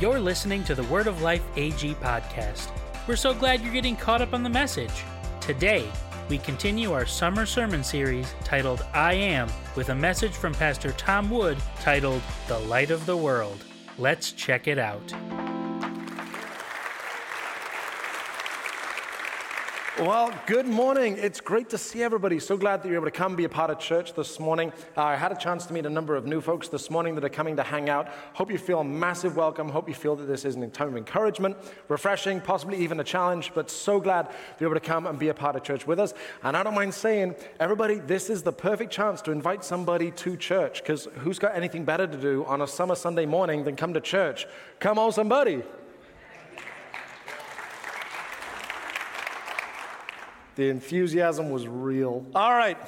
You're listening to the Word of Life AG podcast. We're so glad you're getting caught up on the message. Today, we continue our summer sermon series titled I Am with a message from Pastor Tom Wood titled The Light of the World. Let's check it out. Well, good morning. It's great to see everybody. So glad that you're able to come be a part of church this morning. Uh, I had a chance to meet a number of new folks this morning that are coming to hang out. Hope you feel a massive welcome. Hope you feel that this is a time of encouragement, refreshing, possibly even a challenge, but so glad to be able to come and be a part of church with us. And I don't mind saying, everybody, this is the perfect chance to invite somebody to church because who's got anything better to do on a summer Sunday morning than come to church? Come on, somebody. The enthusiasm was real. All right.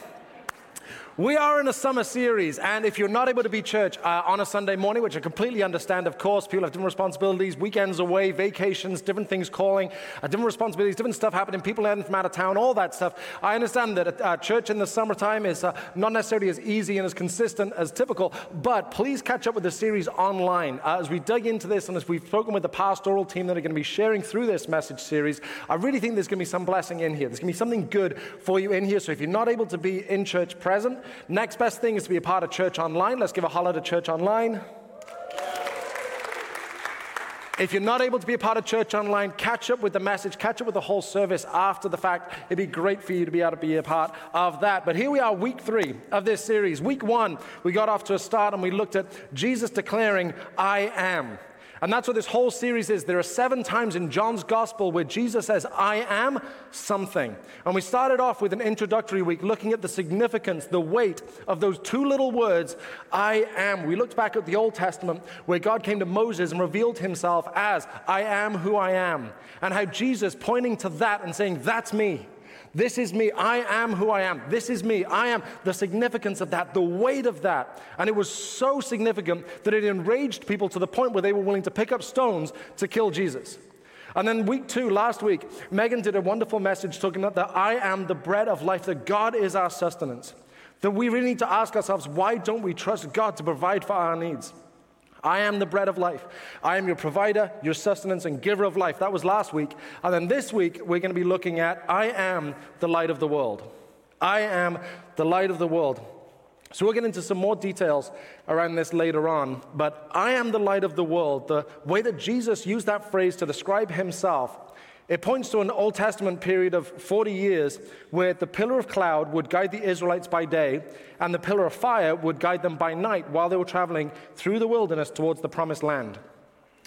We are in a summer series, and if you're not able to be church uh, on a Sunday morning, which I completely understand, of course, people have different responsibilities, weekends away, vacations, different things calling, uh, different responsibilities, different stuff happening, people learning from out of town, all that stuff. I understand that uh, church in the summertime is uh, not necessarily as easy and as consistent as typical, but please catch up with the series online. Uh, as we dig into this and as we've spoken with the pastoral team that are going to be sharing through this message series, I really think there's going to be some blessing in here. There's going to be something good for you in here. So if you're not able to be in church present, Next best thing is to be a part of church online. Let's give a holler to church online. If you're not able to be a part of church online, catch up with the message, catch up with the whole service after the fact. It'd be great for you to be able to be a part of that. But here we are, week three of this series. Week one, we got off to a start and we looked at Jesus declaring, I am. And that's what this whole series is. There are seven times in John's gospel where Jesus says, I am something. And we started off with an introductory week looking at the significance, the weight of those two little words, I am. We looked back at the Old Testament where God came to Moses and revealed himself as, I am who I am. And how Jesus, pointing to that and saying, That's me. This is me. I am who I am. This is me. I am the significance of that, the weight of that. And it was so significant that it enraged people to the point where they were willing to pick up stones to kill Jesus. And then week two, last week, Megan did a wonderful message talking about that I am the bread of life, that God is our sustenance. That we really need to ask ourselves, why don't we trust God to provide for our needs? I am the bread of life. I am your provider, your sustenance, and giver of life. That was last week. And then this week, we're going to be looking at I am the light of the world. I am the light of the world. So we'll get into some more details around this later on. But I am the light of the world. The way that Jesus used that phrase to describe himself it points to an Old Testament period of 40 years where the pillar of cloud would guide the Israelites by day and the pillar of fire would guide them by night while they were traveling through the wilderness towards the promised land.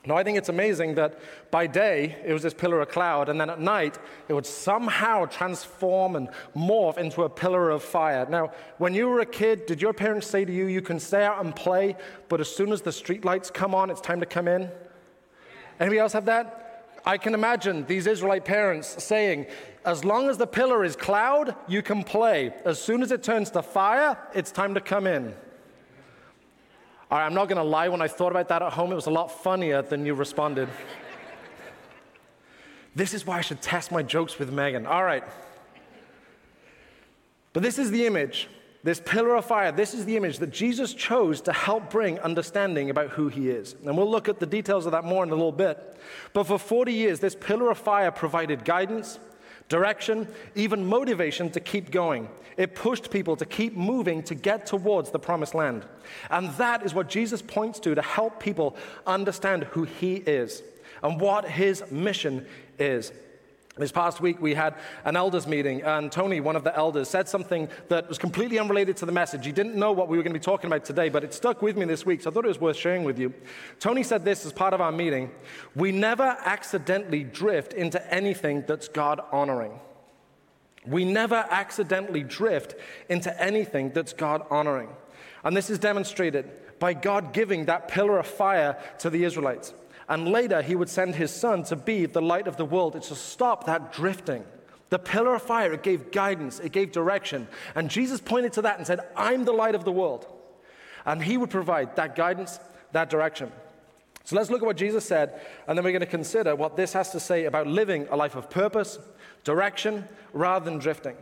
Now, I think it's amazing that by day it was this pillar of cloud, and then at night it would somehow transform and morph into a pillar of fire. Now, when you were a kid, did your parents say to you, You can stay out and play, but as soon as the street lights come on, it's time to come in? Anybody else have that? I can imagine these Israelite parents saying, as long as the pillar is cloud, you can play. As soon as it turns to fire, it's time to come in. All right, I'm not going to lie, when I thought about that at home, it was a lot funnier than you responded. this is why I should test my jokes with Megan. All right. But this is the image this pillar of fire, this is the image that Jesus chose to help bring understanding about who he is. And we'll look at the details of that more in a little bit. But for 40 years, this pillar of fire provided guidance, direction, even motivation to keep going. It pushed people to keep moving to get towards the promised land. And that is what Jesus points to to help people understand who he is and what his mission is. This past week, we had an elders meeting, and Tony, one of the elders, said something that was completely unrelated to the message. He didn't know what we were going to be talking about today, but it stuck with me this week, so I thought it was worth sharing with you. Tony said this as part of our meeting We never accidentally drift into anything that's God honoring. We never accidentally drift into anything that's God honoring. And this is demonstrated by God giving that pillar of fire to the Israelites. And later, he would send his son to be the light of the world. It's to stop that drifting. The pillar of fire, it gave guidance, it gave direction. And Jesus pointed to that and said, I'm the light of the world. And he would provide that guidance, that direction. So let's look at what Jesus said, and then we're going to consider what this has to say about living a life of purpose, direction, rather than drifting.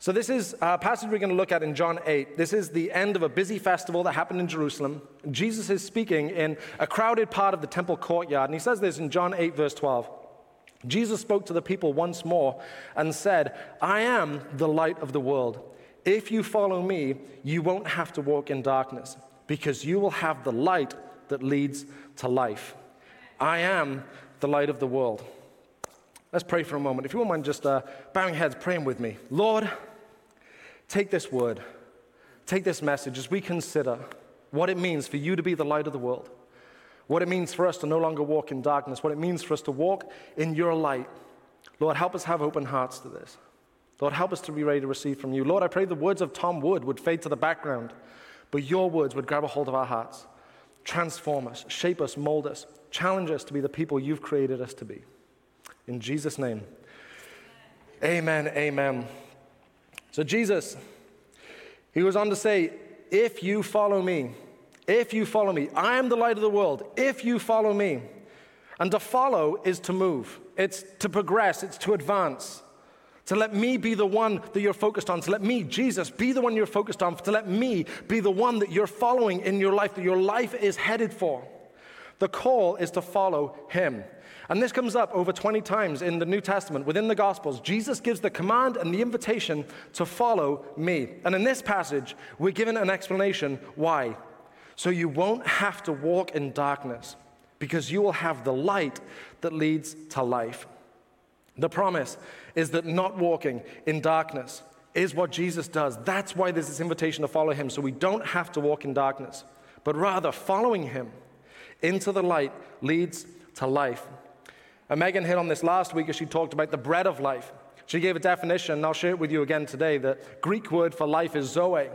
So, this is a passage we're going to look at in John 8. This is the end of a busy festival that happened in Jerusalem. Jesus is speaking in a crowded part of the temple courtyard, and he says this in John 8, verse 12. Jesus spoke to the people once more and said, I am the light of the world. If you follow me, you won't have to walk in darkness, because you will have the light that leads to life. I am the light of the world. Let's pray for a moment. If you won't mind just uh, bowing heads, praying with me. Lord, take this word, take this message as we consider what it means for you to be the light of the world, what it means for us to no longer walk in darkness, what it means for us to walk in your light. Lord, help us have open hearts to this. Lord, help us to be ready to receive from you. Lord, I pray the words of Tom Wood would fade to the background, but your words would grab a hold of our hearts, transform us, shape us, mold us, challenge us to be the people you've created us to be. In Jesus' name, amen, amen. So, Jesus, he was on to say, If you follow me, if you follow me, I am the light of the world. If you follow me, and to follow is to move, it's to progress, it's to advance. To let me be the one that you're focused on, to let me, Jesus, be the one you're focused on, to let me be the one that you're following in your life, that your life is headed for. The call is to follow him. And this comes up over 20 times in the New Testament within the Gospels. Jesus gives the command and the invitation to follow me. And in this passage, we're given an explanation why. So you won't have to walk in darkness because you will have the light that leads to life. The promise is that not walking in darkness is what Jesus does. That's why there's this invitation to follow him. So we don't have to walk in darkness, but rather following him into the light leads to life. And Megan hit on this last week as she talked about the bread of life. She gave a definition, and I'll share it with you again today. The Greek word for life is zoe,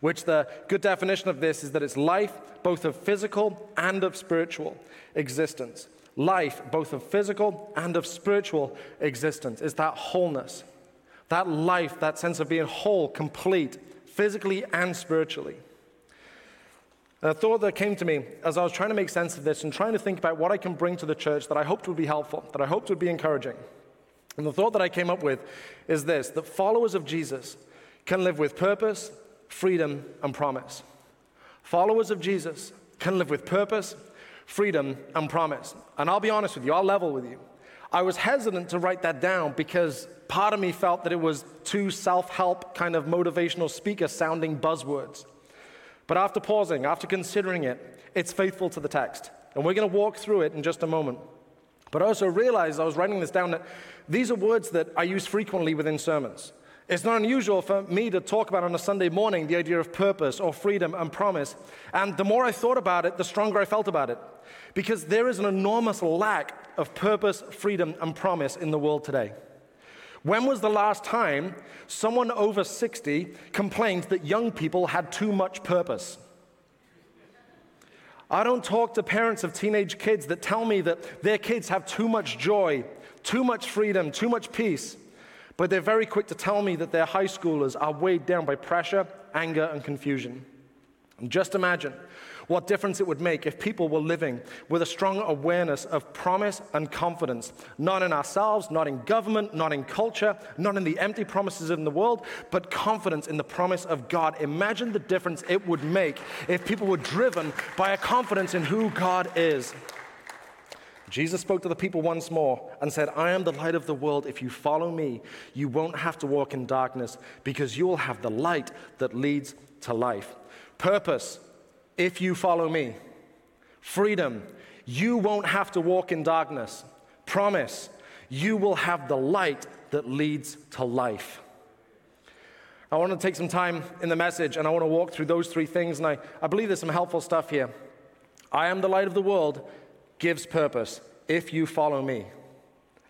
which the good definition of this is that it's life both of physical and of spiritual existence. Life both of physical and of spiritual existence is that wholeness, that life, that sense of being whole, complete, physically and spiritually. And a thought that came to me as I was trying to make sense of this and trying to think about what I can bring to the church that I hoped would be helpful, that I hoped would be encouraging. And the thought that I came up with is this that followers of Jesus can live with purpose, freedom, and promise. Followers of Jesus can live with purpose, freedom, and promise. And I'll be honest with you, I'll level with you. I was hesitant to write that down because part of me felt that it was too self help, kind of motivational speaker sounding buzzwords. But after pausing, after considering it, it's faithful to the text. And we're going to walk through it in just a moment. But I also realized, I was writing this down, that these are words that I use frequently within sermons. It's not unusual for me to talk about on a Sunday morning the idea of purpose or freedom and promise. And the more I thought about it, the stronger I felt about it. Because there is an enormous lack of purpose, freedom, and promise in the world today. When was the last time someone over 60 complained that young people had too much purpose? I don't talk to parents of teenage kids that tell me that their kids have too much joy, too much freedom, too much peace, but they're very quick to tell me that their high schoolers are weighed down by pressure, anger, and confusion. And just imagine what difference it would make if people were living with a strong awareness of promise and confidence, not in ourselves, not in government, not in culture, not in the empty promises in the world, but confidence in the promise of God. Imagine the difference it would make if people were driven by a confidence in who God is. Jesus spoke to the people once more and said, I am the light of the world. If you follow me, you won't have to walk in darkness because you will have the light that leads to life. Purpose if you follow me. Freedom, you won't have to walk in darkness. Promise, you will have the light that leads to life. I want to take some time in the message and I want to walk through those three things, and I, I believe there's some helpful stuff here. I am the light of the world gives purpose if you follow me.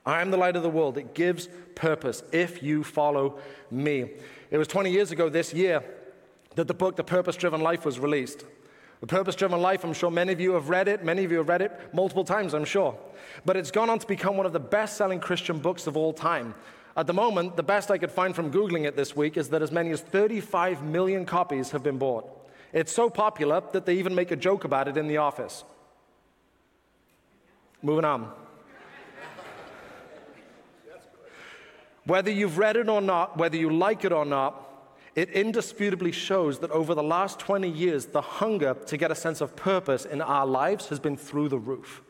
I am the light of the world. It gives purpose if you follow me. It was 20 years ago this year that the book, The Purpose Driven Life, was released. The Purpose Driven Life, I'm sure many of you have read it. Many of you have read it multiple times, I'm sure. But it's gone on to become one of the best selling Christian books of all time. At the moment, the best I could find from Googling it this week is that as many as 35 million copies have been bought. It's so popular that they even make a joke about it in the office. Moving on. Whether you've read it or not, whether you like it or not, it indisputably shows that over the last 20 years, the hunger to get a sense of purpose in our lives has been through the roof.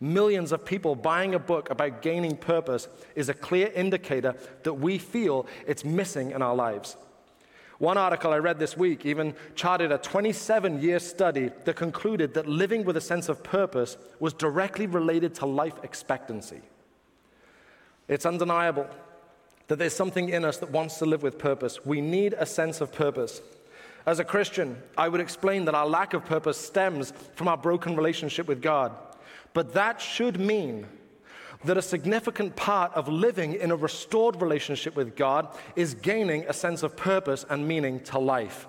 Millions of people buying a book about gaining purpose is a clear indicator that we feel it's missing in our lives. One article I read this week even charted a 27 year study that concluded that living with a sense of purpose was directly related to life expectancy. It's undeniable that there's something in us that wants to live with purpose. We need a sense of purpose. As a Christian, I would explain that our lack of purpose stems from our broken relationship with God. But that should mean that a significant part of living in a restored relationship with God is gaining a sense of purpose and meaning to life.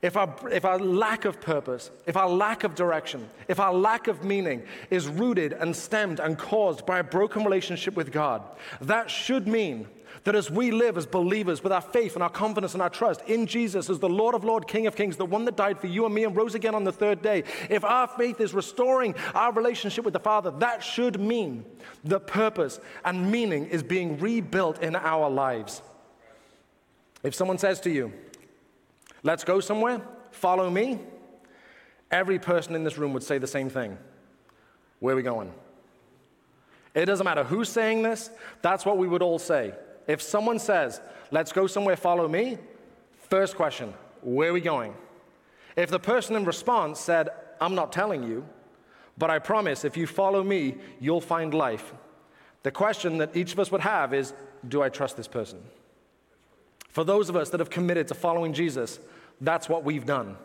If our, if our lack of purpose, if our lack of direction, if our lack of meaning is rooted and stemmed and caused by a broken relationship with God, that should mean that as we live as believers with our faith and our confidence and our trust in Jesus as the Lord of Lords, King of Kings, the one that died for you and me and rose again on the third day, if our faith is restoring our relationship with the Father, that should mean that purpose and meaning is being rebuilt in our lives. If someone says to you, Let's go somewhere, follow me, every person in this room would say the same thing. Where are we going? It doesn't matter who's saying this, that's what we would all say. If someone says, let's go somewhere, follow me, first question, where are we going? If the person in response said, I'm not telling you, but I promise if you follow me, you'll find life. The question that each of us would have is, do I trust this person? For those of us that have committed to following Jesus, that's what we've done.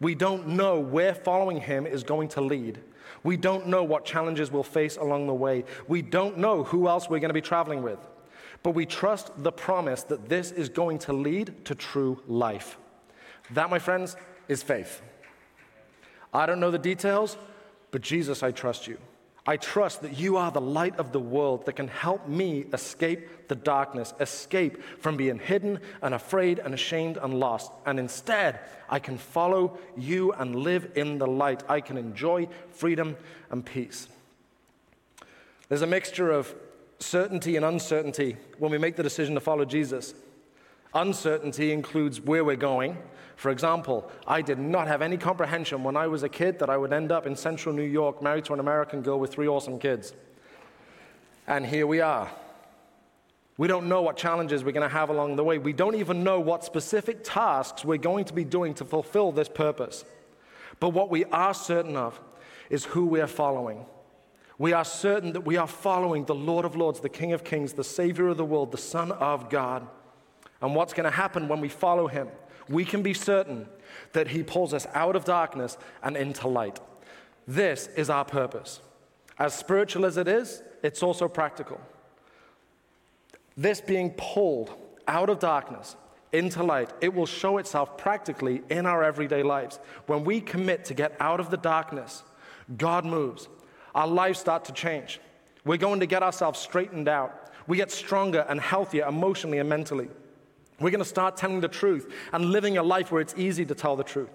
We don't know where following him is going to lead. We don't know what challenges we'll face along the way. We don't know who else we're going to be traveling with but we trust the promise that this is going to lead to true life. That, my friends, is faith. I don't know the details, but Jesus, I trust you. I trust that you are the light of the world that can help me escape the darkness, escape from being hidden and afraid and ashamed and lost. And instead, I can follow you and live in the light. I can enjoy freedom and peace. There's a mixture of certainty and uncertainty when we make the decision to follow Jesus. Uncertainty includes where we're going. For example, I did not have any comprehension when I was a kid that I would end up in central New York married to an American girl with three awesome kids. And here we are. We don't know what challenges we're going to have along the way. We don't even know what specific tasks we're going to be doing to fulfill this purpose. But what we are certain of is who we are following. We are certain that we are following the Lord of Lords, the King of Kings, the Savior of the world, the Son of God. And what's going to happen when we follow him? We can be certain that he pulls us out of darkness and into light. This is our purpose. As spiritual as it is, it's also practical. This being pulled out of darkness into light, it will show itself practically in our everyday lives. When we commit to get out of the darkness, God moves our lives start to change. We're going to get ourselves straightened out. We get stronger and healthier emotionally and mentally. We're going to start telling the truth and living a life where it's easy to tell the truth.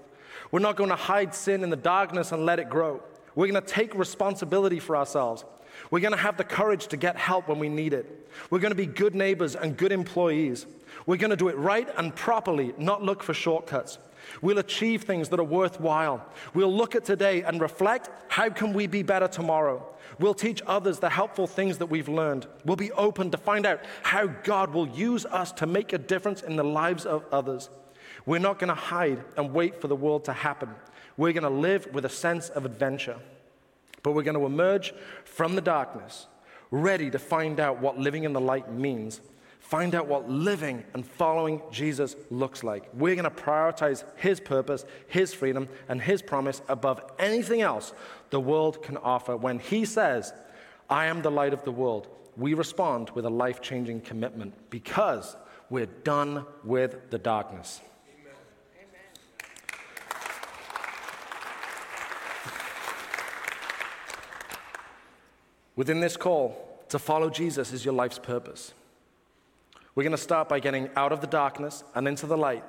We're not going to hide sin in the darkness and let it grow. We're going to take responsibility for ourselves. We're going to have the courage to get help when we need it. We're going to be good neighbors and good employees. We're going to do it right and properly, not look for shortcuts. We'll achieve things that are worthwhile. We'll look at today and reflect how can we be better tomorrow? We'll teach others the helpful things that we've learned. We'll be open to find out how God will use us to make a difference in the lives of others. We're not going to hide and wait for the world to happen. We're going to live with a sense of adventure. But we're going to emerge from the darkness, ready to find out what living in the light means find out what living and following Jesus looks like. We're going to prioritize His purpose, His freedom, and His promise above anything else the world can offer. When He says, I am the light of the world, we respond with a life changing commitment because we're done with the darkness. Within this call, to follow Jesus is your life's purpose. We're going to start by getting out of the darkness and into the light.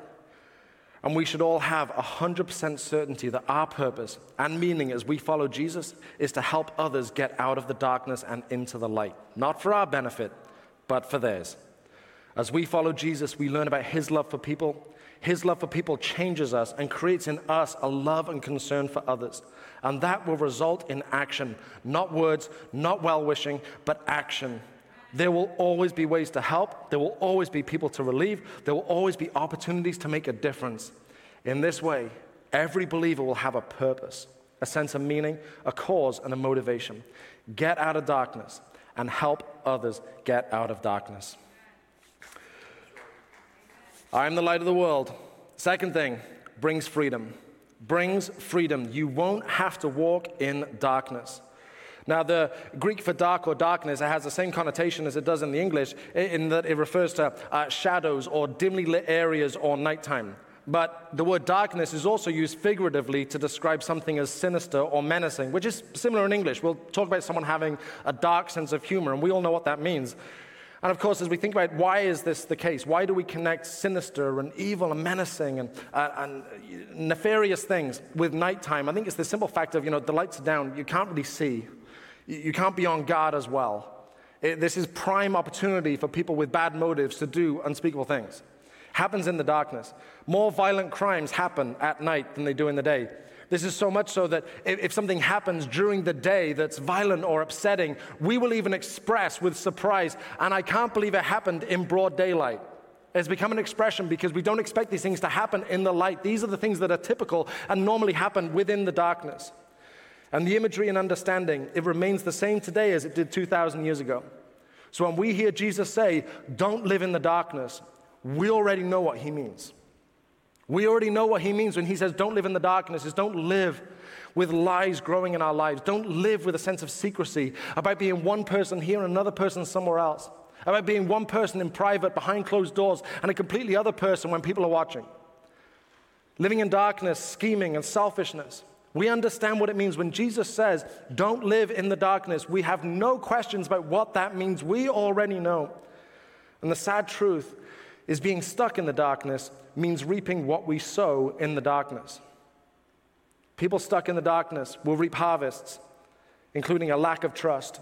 And we should all have 100% certainty that our purpose and meaning as we follow Jesus is to help others get out of the darkness and into the light. Not for our benefit, but for theirs. As we follow Jesus, we learn about his love for people. His love for people changes us and creates in us a love and concern for others. And that will result in action, not words, not well wishing, but action. There will always be ways to help. There will always be people to relieve. There will always be opportunities to make a difference. In this way, every believer will have a purpose, a sense of meaning, a cause, and a motivation. Get out of darkness and help others get out of darkness. I am the light of the world. Second thing, brings freedom. Brings freedom. You won't have to walk in darkness. Now, the Greek for dark or darkness, has the same connotation as it does in the English, in that it refers to uh, shadows or dimly lit areas or nighttime. But the word darkness is also used figuratively to describe something as sinister or menacing, which is similar in English. We'll talk about someone having a dark sense of humor, and we all know what that means. And of course, as we think about why is this the case, why do we connect sinister and evil and menacing and, uh, and nefarious things with nighttime? I think it's the simple fact of, you know, the lights are down, you can't really see. You can't be on guard as well. It, this is prime opportunity for people with bad motives to do unspeakable things. Happens in the darkness. More violent crimes happen at night than they do in the day. This is so much so that if, something happens during the day that's violent or upsetting, we will even express with surprise, and I can't believe it happened in broad daylight. It's become an expression because we don't expect these things to happen in the light. These are the things that are typical and normally happen within the darkness. And the imagery and understanding, it remains the same today as it did 2,000 years ago. So when we hear Jesus say, don't live in the darkness, we already know what he means. We already know what he means when he says, Don't live in the darkness, is don't live with lies growing in our lives. Don't live with a sense of secrecy about being one person here and another person somewhere else, about being one person in private behind closed doors and a completely other person when people are watching. Living in darkness, scheming, and selfishness. We understand what it means when Jesus says, Don't live in the darkness. We have no questions about what that means. We already know. And the sad truth is being stuck in the darkness means reaping what we sow in the darkness. People stuck in the darkness will reap harvests, including a lack of trust,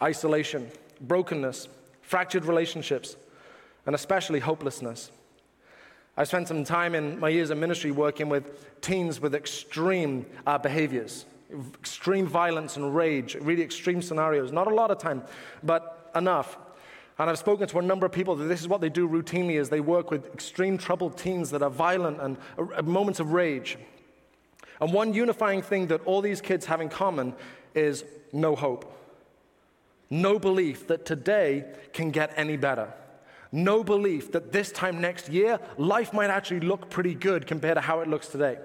isolation, brokenness, fractured relationships, and especially hopelessness. I spent some time in my years of ministry working with teens with extreme uh, behaviors, extreme violence and rage, really extreme scenarios. Not a lot of time, but enough and I've spoken to a number of people that this is what they do routinely is they work with extreme troubled teens that are violent and uh, moments of rage. And one unifying thing that all these kids have in common is no hope. No belief that today can get any better. No belief that this time next year, life might actually look pretty good compared to how it looks today.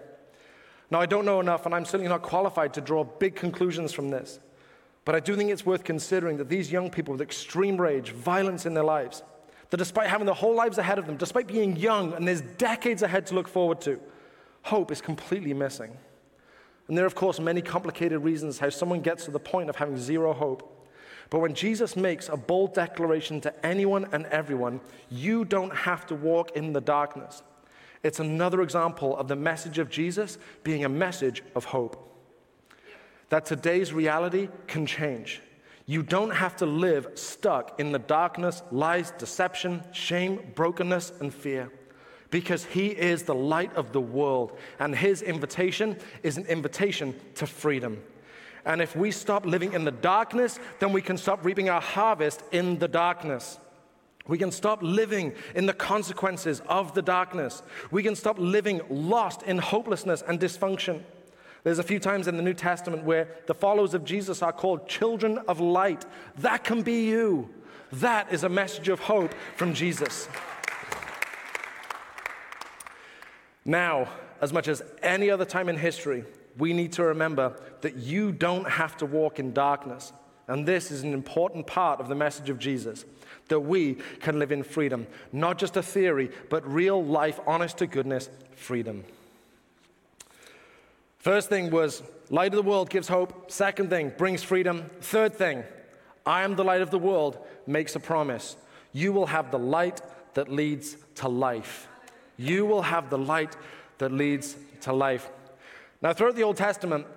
Now, I don't know enough, and I'm certainly not qualified to draw big conclusions from this. But I do think it's worth considering that these young people with extreme rage, violence in their lives, that despite having their whole lives ahead of them, despite being young and there's decades ahead to look forward to, hope is completely missing. And there are, of course, many complicated reasons how someone gets to the point of having zero hope. But when Jesus makes a bold declaration to anyone and everyone, you don't have to walk in the darkness. It's another example of the message of Jesus being a message of hope that today's reality can change. You don't have to live stuck in the darkness, lies, deception, shame, brokenness, and fear. Because he is the light of the world, and his invitation is an invitation to freedom. And if we stop living in the darkness, then we can stop reaping our harvest in the darkness. We can stop living in the consequences of the darkness. We can stop living lost in hopelessness and dysfunction. There's a few times in the New Testament where the followers of Jesus are called children of light. That can be you. That is a message of hope from Jesus. Now, as much as any other time in history, we need to remember that you don't have to walk in darkness. And this is an important part of the message of Jesus that we can live in freedom. Not just a theory, but real life, honest to goodness freedom. First thing was light of the world gives hope. Second thing, brings freedom. Third thing, I am the light of the world, makes a promise. You will have the light that leads to life. You will have the light that leads to life. Now, throughout the Old Testament,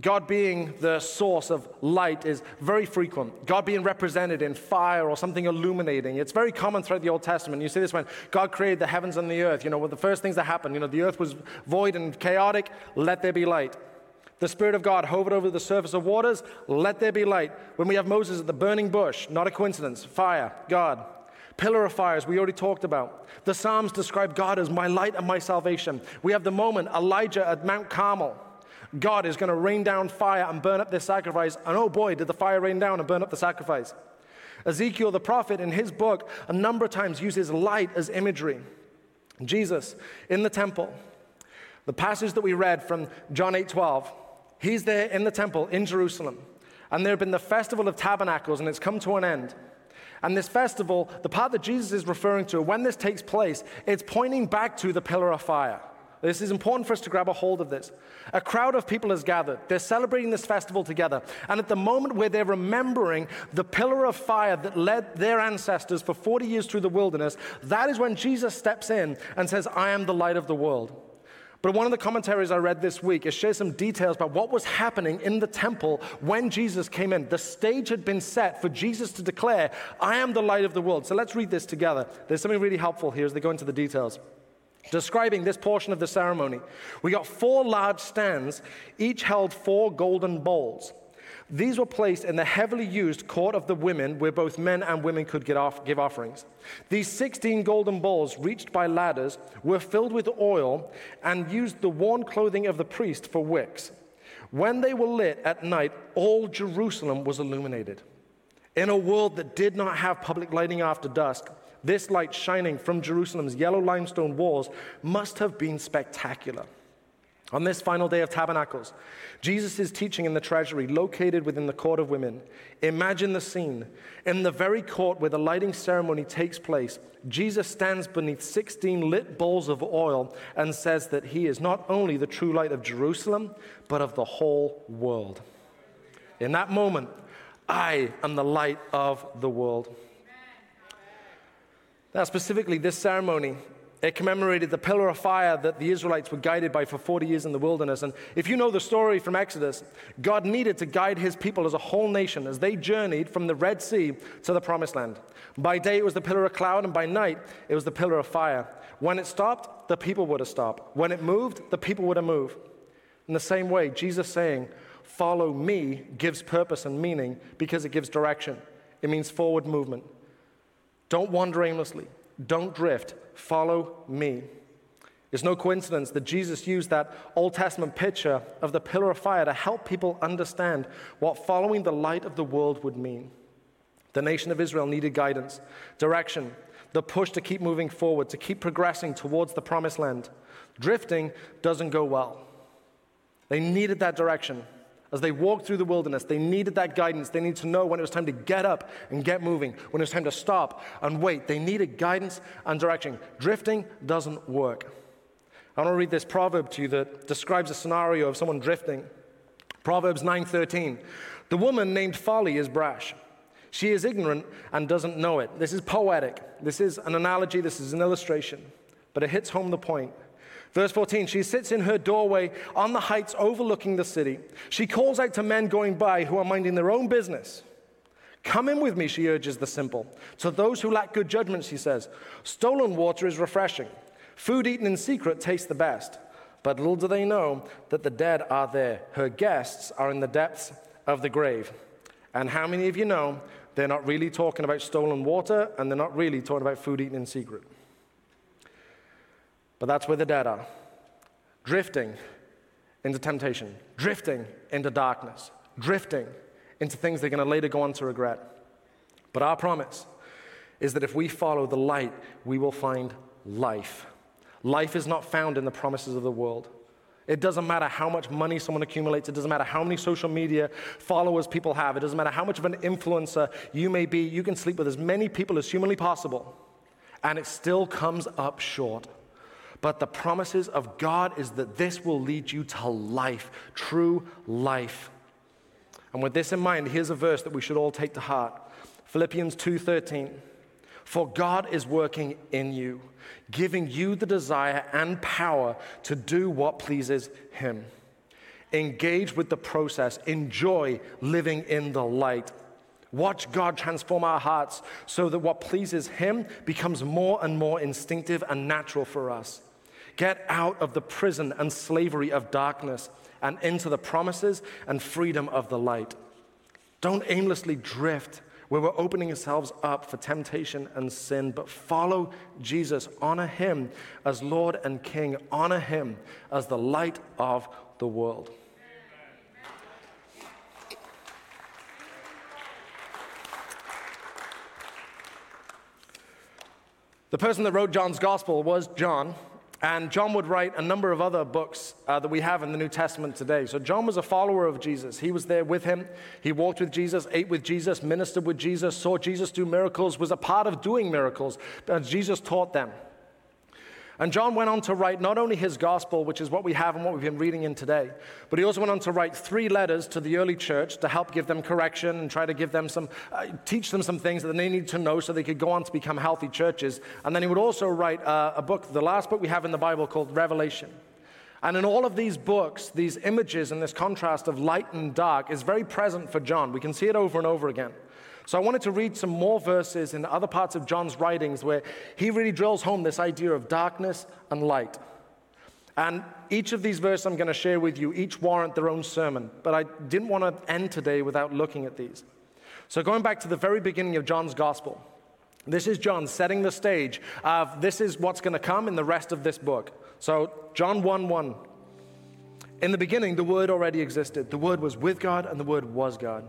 God being the source of light is very frequent. God being represented in fire or something illuminating. It's very common throughout the Old Testament. You see this when God created the heavens and the earth. You know, one of the first things that happened, you know, the earth was void and chaotic, let there be light. The Spirit of God hovered over the surface of waters, let there be light. When we have Moses at the burning bush, not a coincidence, fire, God. Pillar of fires, we already talked about. The Psalms describe God as my light and my salvation. We have the moment Elijah at Mount Carmel. God is going to rain down fire and burn up this sacrifice. And oh boy, did the fire rain down and burn up the sacrifice. Ezekiel the prophet, in his book, a number of times uses light as imagery. Jesus in the temple, the passage that we read from John 8 12, he's there in the temple in Jerusalem. And there had been the festival of tabernacles, and it's come to an end. And this festival, the part that Jesus is referring to, when this takes place, it's pointing back to the pillar of fire. This is important for us to grab a hold of this. A crowd of people has gathered. They're celebrating this festival together. And at the moment where they're remembering the pillar of fire that led their ancestors for 40 years through the wilderness, that is when Jesus steps in and says, I am the light of the world. But one of the commentaries I read this week, it shares some details about what was happening in the temple when Jesus came in. The stage had been set for Jesus to declare, I am the light of the world. So let's read this together. There's something really helpful here as they go into the details describing this portion of the ceremony. We got four large stands, each held four golden bowls. These were placed in the heavily used court of the women, where both men and women could off, give offerings. These 16 golden bowls, reached by ladders, were filled with oil and used the worn clothing of the priest for wicks. When they were lit at night, all Jerusalem was illuminated. In a world that did not have public lighting after dusk, this light shining from Jerusalem's yellow limestone walls must have been spectacular. On this final day of tabernacles, Jesus is teaching in the treasury located within the court of women. Imagine the scene. In the very court where the lighting ceremony takes place, Jesus stands beneath 16 lit bowls of oil and says that he is not only the true light of Jerusalem, but of the whole world. In that moment, I am the light of the world. Now, specifically, this ceremony, it commemorated the pillar of fire that the Israelites were guided by for 40 years in the wilderness. And if you know the story from Exodus, God needed to guide his people as a whole nation as they journeyed from the Red Sea to the promised land. By day, it was the pillar of cloud, and by night, it was the pillar of fire. When it stopped, the people would have stopped. When it moved, the people would have moved. In the same way, Jesus saying, Follow me gives purpose and meaning because it gives direction. It means forward movement. Don't wander aimlessly. Don't drift. Follow me. It's no coincidence that Jesus used that Old Testament picture of the pillar of fire to help people understand what following the light of the world would mean. The nation of Israel needed guidance, direction, the push to keep moving forward, to keep progressing towards the promised land. Drifting doesn't go well. They needed that direction. As they walked through the wilderness, they needed that guidance. They needed to know when it was time to get up and get moving, when it was time to stop and wait. They needed guidance and direction. Drifting doesn't work. I want to read this proverb to you that describes a scenario of someone drifting. Proverbs 9:13. The woman named Folly is brash. She is ignorant and doesn't know it. This is poetic. This is an analogy, this is an illustration, but it hits home the point. Verse 14, she sits in her doorway on the heights overlooking the city. She calls out to men going by who are minding their own business. Come in with me, she urges the simple. To those who lack good judgment, she says, stolen water is refreshing. Food eaten in secret tastes the best. But little do they know that the dead are there. Her guests are in the depths of the grave. And how many of you know they're not really talking about stolen water and they're not really talking about food eaten in secret? But that's where the dead are drifting into temptation, drifting into darkness, drifting into things they're going to later go on to regret. But our promise is that if we follow the light, we will find life. Life is not found in the promises of the world. It doesn't matter how much money someone accumulates. It doesn't matter how many social media followers people have. It doesn't matter how much of an influencer you may be. You can sleep with as many people as humanly possible, and it still comes up short. But the promises of God is that this will lead you to life, true life. And with this in mind, here's a verse that we should all take to heart. Philippians 2:13. For God is working in you, giving you the desire and power to do what pleases him. Engage with the process. Enjoy living in the light. Watch God transform our hearts so that what pleases Him becomes more and more instinctive and natural for us. Get out of the prison and slavery of darkness and into the promises and freedom of the light. Don't aimlessly drift where we're opening ourselves up for temptation and sin, but follow Jesus. Honor Him as Lord and King. Honor Him as the light of the world. The person that wrote John's gospel was John, and John would write a number of other books uh, that we have in the New Testament today. So, John was a follower of Jesus. He was there with him. He walked with Jesus, ate with Jesus, ministered with Jesus, saw Jesus do miracles, was a part of doing miracles as Jesus taught them. And John went on to write not only his gospel, which is what we have and what we've been reading in today, but he also went on to write three letters to the early church to help give them correction and try to give them some, uh, teach them some things that they need to know so they could go on to become healthy churches. And then he would also write uh, a book, the last book we have in the Bible called Revelation. And in all of these books, these images and this contrast of light and dark is very present for John. We can see it over and over again. So I wanted to read some more verses in other parts of John's writings where he really drills home this idea of darkness and light. And each of these verses I'm going to share with you, each warrant their own sermon, but I didn't want to end today without looking at these. So going back to the very beginning of John's gospel, this is John setting the stage of this is what's going to come in the rest of this book. So John 1 1. In the beginning, the Word already existed. The Word was with God, and the Word was God.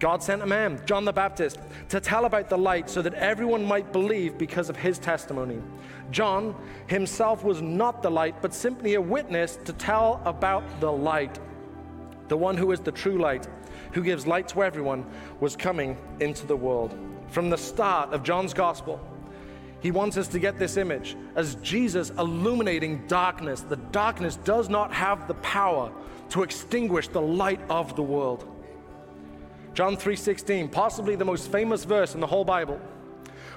God sent a man, John the Baptist, to tell about the light so that everyone might believe because of his testimony. John himself was not the light, but simply a witness to tell about the light. The one who is the true light, who gives light to everyone, was coming into the world. From the start of John's gospel, he wants us to get this image as Jesus illuminating darkness. The darkness does not have the power to extinguish the light of the world. John 3:16, possibly the most famous verse in the whole Bible.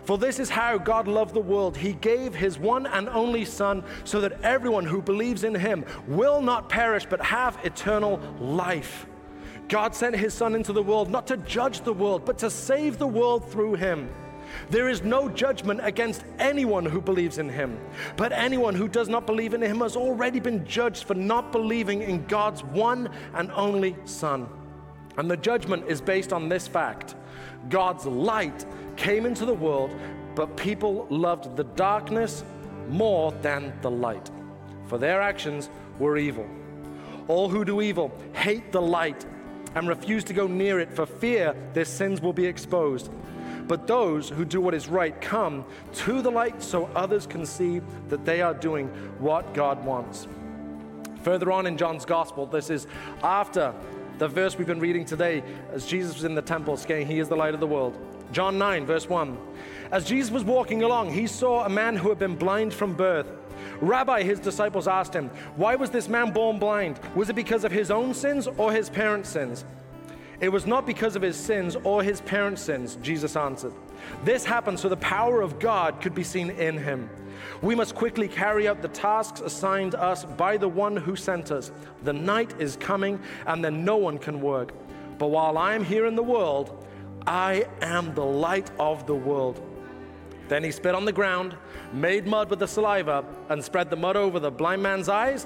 For this is how God loved the world. He gave his one and only Son so that everyone who believes in him will not perish but have eternal life. God sent his Son into the world not to judge the world, but to save the world through him. There is no judgment against anyone who believes in him, but anyone who does not believe in him has already been judged for not believing in God's one and only Son. And the judgment is based on this fact God's light came into the world, but people loved the darkness more than the light, for their actions were evil. All who do evil hate the light and refuse to go near it for fear their sins will be exposed. But those who do what is right come to the light so others can see that they are doing what God wants. Further on in John's gospel, this is after the verse we've been reading today as Jesus was in the temple saying, He is the light of the world. John 9, verse 1. As Jesus was walking along, he saw a man who had been blind from birth. Rabbi, his disciples asked him, Why was this man born blind? Was it because of his own sins or his parents' sins? It was not because of his sins or his parents' sins, Jesus answered. This happened so the power of God could be seen in him. We must quickly carry out the tasks assigned us by the one who sent us. The night is coming, and then no one can work. But while I am here in the world, I am the light of the world. Then he spit on the ground, made mud with the saliva, and spread the mud over the blind man's eyes.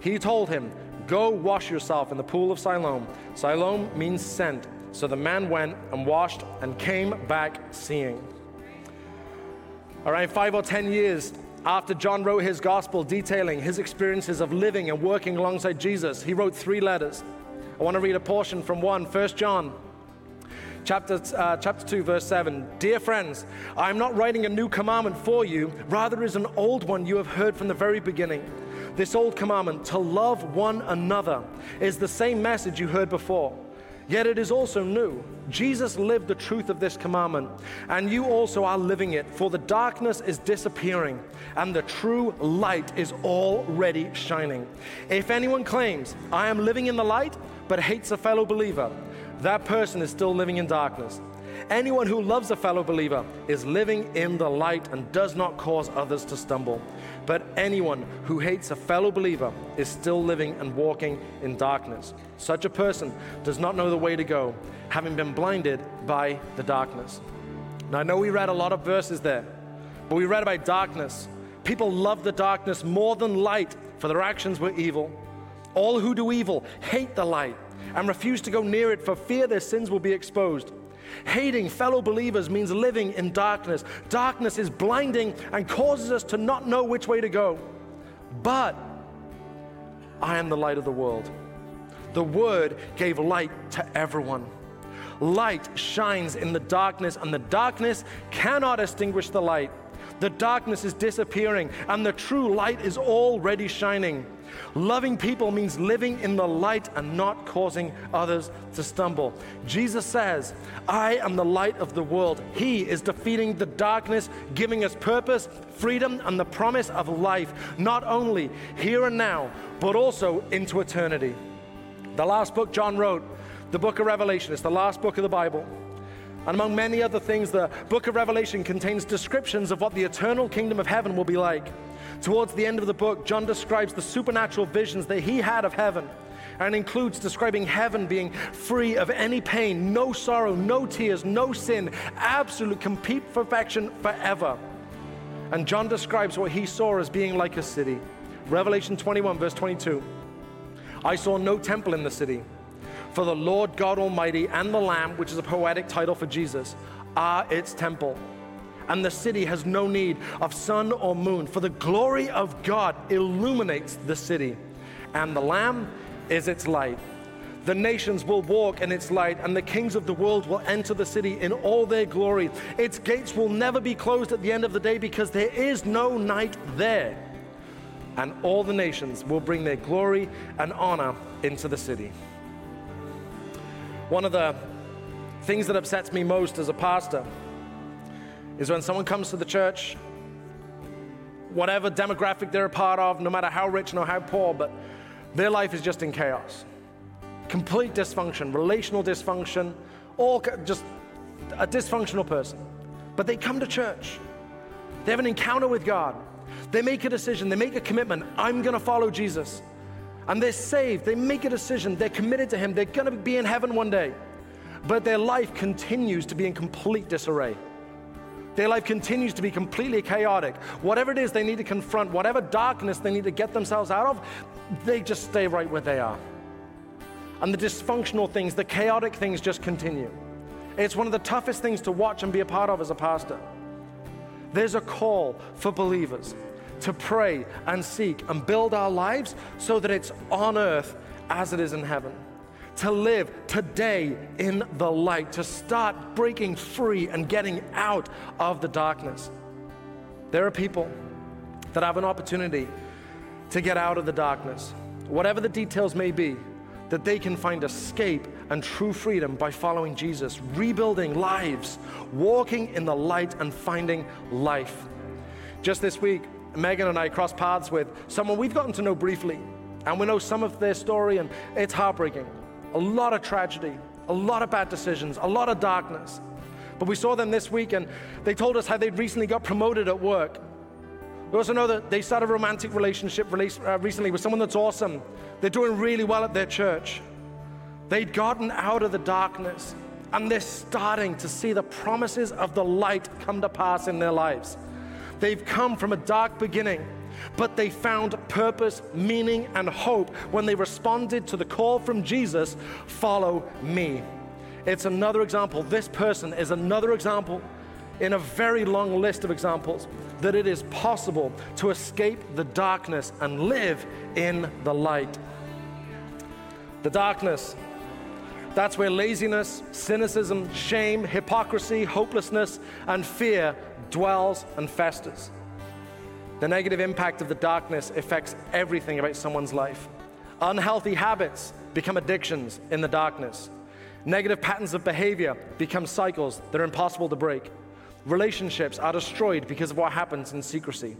He told him, Go wash yourself in the pool of Siloam. Siloam means sent. So the man went and washed and came back seeing. Around five or ten years after John wrote his gospel detailing his experiences of living and working alongside Jesus, he wrote three letters. I want to read a portion from one, 1 John chapter, uh, chapter 2, verse 7. Dear friends, I am not writing a new commandment for you, rather is an old one you have heard from the very beginning. This old commandment, to love one another, is the same message you heard before. Yet it is also new. Jesus lived the truth of this commandment, and you also are living it, for the darkness is disappearing, and the true light is already shining. If anyone claims, I am living in the light, but hates a fellow believer, that person is still living in darkness. Anyone who loves a fellow believer is living in the light and does not cause others to stumble. But anyone who hates a fellow believer is still living and walking in darkness. Such a person does not know the way to go, having been blinded by the darkness. Now, I know we read a lot of verses there, but we read about darkness. People love the darkness more than light, for their actions were evil. All who do evil hate the light and refuse to go near it for fear their sins will be exposed. Hating fellow believers means living in darkness. Darkness is blinding and causes us to not know which way to go. But I am the light of the world. The Word gave light to everyone. Light shines in the darkness, and the darkness cannot extinguish the light. The darkness is disappearing, and the true light is already shining. Loving people means living in the light and not causing others to stumble. Jesus says, I am the light of the world. He is defeating the darkness, giving us purpose, freedom, and the promise of life, not only here and now, but also into eternity. The last book John wrote, the book of Revelation, is the last book of the Bible. And among many other things, the book of Revelation contains descriptions of what the eternal kingdom of heaven will be like. Towards the end of the book, John describes the supernatural visions that he had of heaven and includes describing heaven being free of any pain, no sorrow, no tears, no sin, absolute complete perfection forever. And John describes what he saw as being like a city. Revelation 21, verse 22. I saw no temple in the city, for the Lord God Almighty and the Lamb, which is a poetic title for Jesus, are its temple and the city has no need of sun or moon, for the glory of God illuminates the city, and the Lamb is its light. The nations will walk in its light, and the kings of the world will enter the city in all their glory. Its gates will never be closed at the end of the day because there is no night there. And all the nations will bring their glory and honor into the city. One of the things that upsets me most as a pastor is when someone comes to the church, whatever demographic they're a part of, no matter how rich nor how poor, but their life is just in chaos. Complete dysfunction, relational dysfunction, all just a dysfunctional person. But they come to church, they have an encounter with God, they make a decision, they make a commitment I'm gonna follow Jesus. And they're saved, they make a decision, they're committed to Him, they're gonna be in heaven one day. But their life continues to be in complete disarray. Their life continues to be completely chaotic. Whatever it is they need to confront, whatever darkness they need to get themselves out of, they just stay right where they are. And the dysfunctional things, the chaotic things just continue. It's one of the toughest things to watch and be a part of as a pastor. There's a call for believers to pray and seek and build our lives so that it's on earth as it is in heaven to live today in the light, to start breaking free and getting out of the darkness. There are people that have an opportunity to get out of the darkness, whatever the details may be, that they can find escape and true freedom by following Jesus, rebuilding lives, walking in the light and finding life. Just this week, Megan and I crossed paths with someone we've gotten to know briefly, and we know some of their story, and it's heartbreaking a lot of tragedy, a lot of bad decisions, a lot of darkness. But we saw them this week and they told us how they'd recently got promoted at work. We also know that they started a romantic relationship uh, recently with someone that's awesome. They're doing really well at their church. They'd gotten out of the darkness and they're starting to see the promises of the light come to pass in their lives. They've come from a dark beginning but they found purpose, meaning, and hope when they responded to the call from Jesus follow me. It's another example. This person is another example in a very long list of examples that it is possible to escape the darkness and live in the light. The darkness, that's where laziness, cynicism, shame, hypocrisy, hopelessness, and fear dwells and festers. The negative impact of the darkness affects everything about someone's life. Unhealthy habits become addictions in the darkness. Negative patterns of behavior become cycles that are impossible to break. Relationships are destroyed because of what happens in secrecy.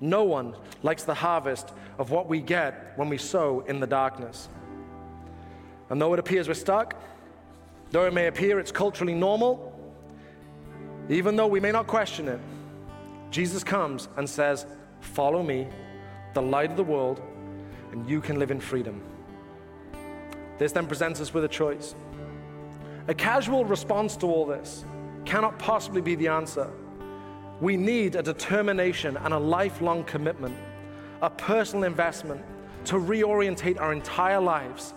No one likes the harvest of what we get when we sow in the darkness. And though it appears we're stuck, though it may appear it's culturally normal, even though we may not question it, Jesus comes and says, Follow me, the light of the world, and you can live in freedom. This then presents us with a choice. A casual response to all this cannot possibly be the answer. We need a determination and a lifelong commitment, a personal investment to reorientate our entire lives.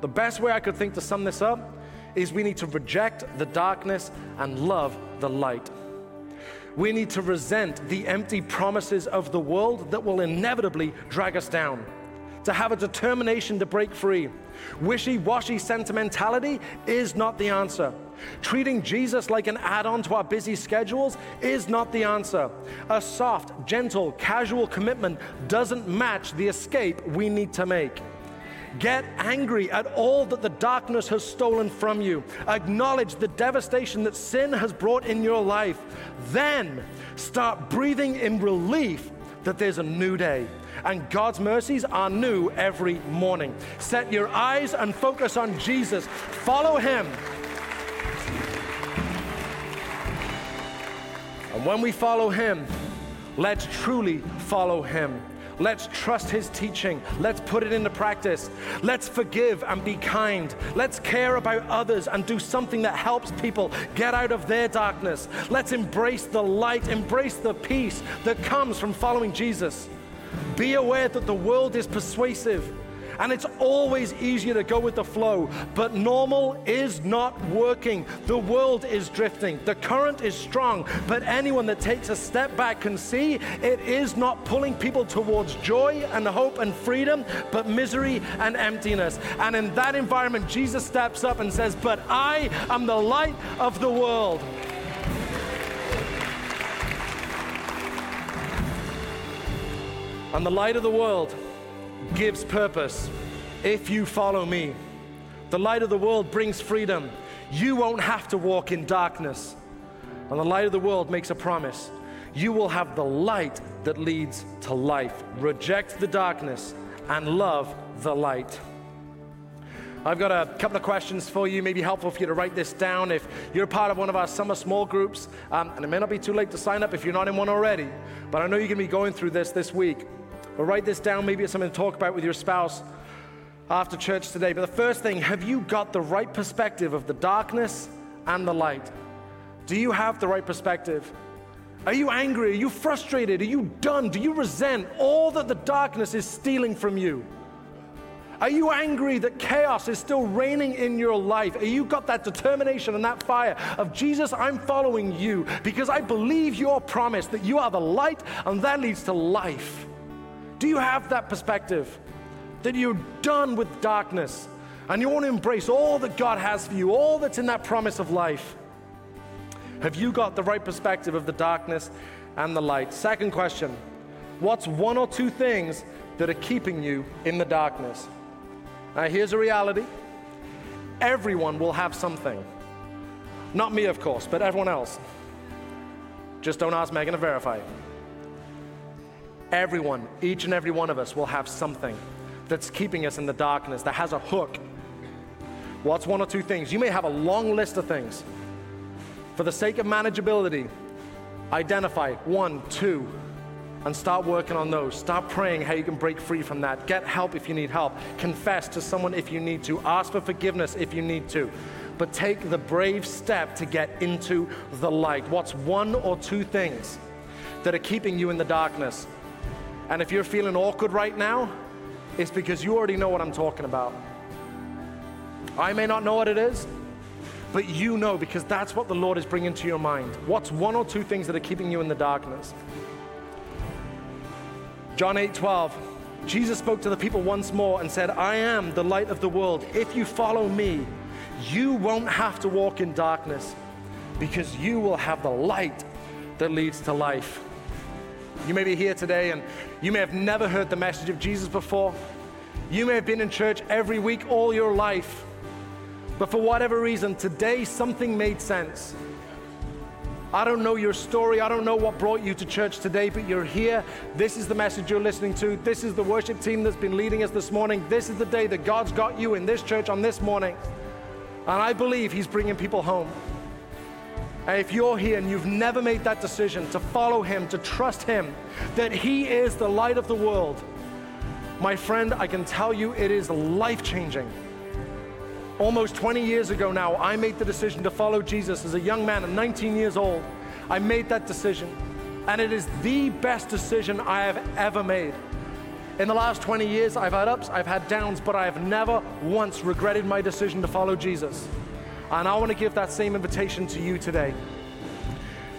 The best way I could think to sum this up is we need to reject the darkness and love the light. We need to resent the empty promises of the world that will inevitably drag us down. To have a determination to break free. Wishy washy sentimentality is not the answer. Treating Jesus like an add on to our busy schedules is not the answer. A soft, gentle, casual commitment doesn't match the escape we need to make. Get angry at all that the darkness has stolen from you. Acknowledge the devastation that sin has brought in your life. Then start breathing in relief that there's a new day. And God's mercies are new every morning. Set your eyes and focus on Jesus. Follow Him. And when we follow Him, let's truly follow Him. Let's trust His teaching. Let's put it into practice. Let's forgive and be kind. Let's care about others and do something that helps people get out of their darkness. Let's embrace the light, embrace the peace that comes from following Jesus. Be aware that the world is persuasive and it's always easier to go with the flow. But normal is not working. The world is drifting. The current is strong. But anyone that takes a step back can see it is not pulling people towards joy and hope and freedom, but misery and emptiness. And in that environment, Jesus steps up and says, But I am the light of the world. And the light of the world gives purpose if you follow me. The light of the world brings freedom. You won't have to walk in darkness. And the light of the world makes a promise. You will have the light that leads to life. Reject the darkness and love the light. I've got a couple of questions for you, maybe helpful for you to write this down if you're part of one of our summer small groups. Um, and it may not be too late to sign up if you're not in one already, but I know you're going to be going through this this week. But write this down. Maybe it's something to talk about with your spouse after church today. But the first thing, have you got the right perspective of the darkness and the light? Do you have the right perspective? Are you angry? Are you frustrated? Are you done? Do you resent all that the darkness is stealing from you? Are you angry that chaos is still reigning in your life? Are you got that determination and that fire of Jesus, I'm following you because I believe your promise that you are the light and that leads to life? Do you have that perspective? That you're done with darkness and you want to embrace all that God has for you, all that's in that promise of life? Have you got the right perspective of the darkness and the light? Second question What's one or two things that are keeping you in the darkness? Now, here's a reality everyone will have something. Not me, of course, but everyone else. Just don't ask Megan to verify. Everyone, each and every one of us will have something that's keeping us in the darkness, that has a hook. What's one or two things? You may have a long list of things. For the sake of manageability, identify one, two, and start working on those. Start praying how you can break free from that. Get help if you need help. Confess to someone if you need to. Ask for forgiveness if you need to. But take the brave step to get into the light. What's one or two things that are keeping you in the darkness? And if you're feeling awkward right now, it's because you already know what I'm talking about. I may not know what it is, but you know because that's what the Lord is bringing to your mind. What's one or two things that are keeping you in the darkness? John 8 12. Jesus spoke to the people once more and said, I am the light of the world. If you follow me, you won't have to walk in darkness because you will have the light that leads to life. You may be here today and you may have never heard the message of Jesus before. You may have been in church every week all your life. But for whatever reason, today something made sense. I don't know your story. I don't know what brought you to church today, but you're here. This is the message you're listening to. This is the worship team that's been leading us this morning. This is the day that God's got you in this church on this morning. And I believe He's bringing people home. And if you're here and you've never made that decision to follow Him, to trust Him, that He is the light of the world, my friend, I can tell you it is life changing. Almost 20 years ago now, I made the decision to follow Jesus as a young man at 19 years old. I made that decision, and it is the best decision I have ever made. In the last 20 years, I've had ups, I've had downs, but I have never once regretted my decision to follow Jesus. And I want to give that same invitation to you today.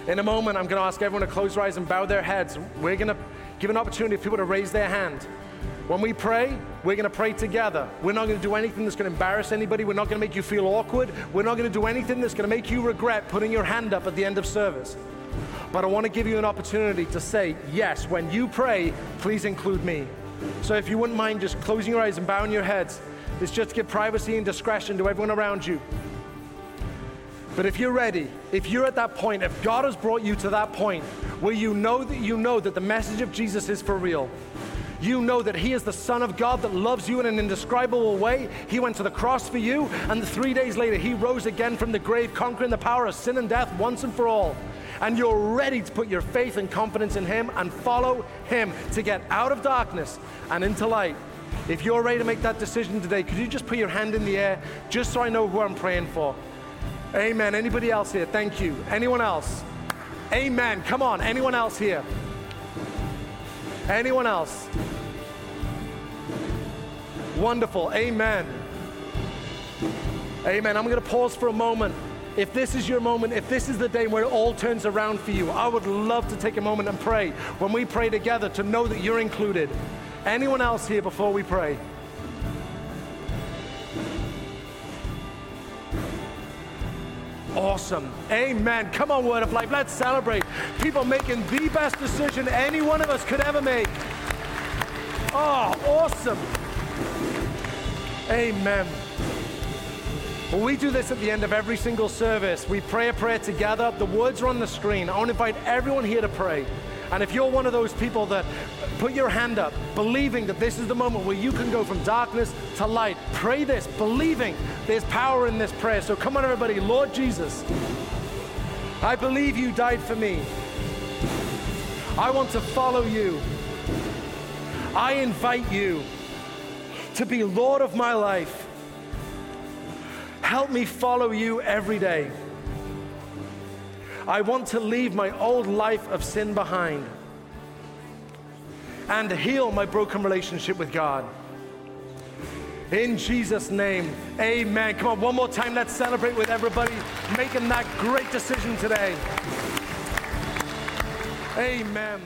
In a moment, I'm going to ask everyone to close their eyes and bow their heads. We're going to give an opportunity for people to raise their hand. When we pray, we're going to pray together. We're not going to do anything that's going to embarrass anybody. We're not going to make you feel awkward. We're not going to do anything that's going to make you regret putting your hand up at the end of service. But I want to give you an opportunity to say, yes, when you pray, please include me. So if you wouldn't mind just closing your eyes and bowing your heads, it's just to give privacy and discretion to everyone around you. But if you're ready, if you're at that point, if God has brought you to that point where you know that you know that the message of Jesus is for real, you know that He is the Son of God that loves you in an indescribable way. He went to the cross for you, and three days later, He rose again from the grave, conquering the power of sin and death once and for all. And you're ready to put your faith and confidence in Him and follow Him to get out of darkness and into light. If you're ready to make that decision today, could you just put your hand in the air just so I know who I'm praying for? Amen. Anybody else here? Thank you. Anyone else? Amen. Come on. Anyone else here? Anyone else? Wonderful. Amen. Amen. I'm going to pause for a moment. If this is your moment, if this is the day where it all turns around for you, I would love to take a moment and pray. When we pray together, to know that you're included. Anyone else here before we pray? Awesome. Amen. Come on, Word of Life. Let's celebrate. People making the best decision any one of us could ever make. Oh, awesome. Amen. Well, we do this at the end of every single service. We pray a prayer together. The words are on the screen. I want to invite everyone here to pray. And if you're one of those people that put your hand up, believing that this is the moment where you can go from darkness to light, pray this, believing there's power in this prayer. So come on, everybody. Lord Jesus, I believe you died for me. I want to follow you. I invite you to be Lord of my life. Help me follow you every day. I want to leave my old life of sin behind and heal my broken relationship with God. In Jesus' name, amen. Come on, one more time. Let's celebrate with everybody making that great decision today. Amen.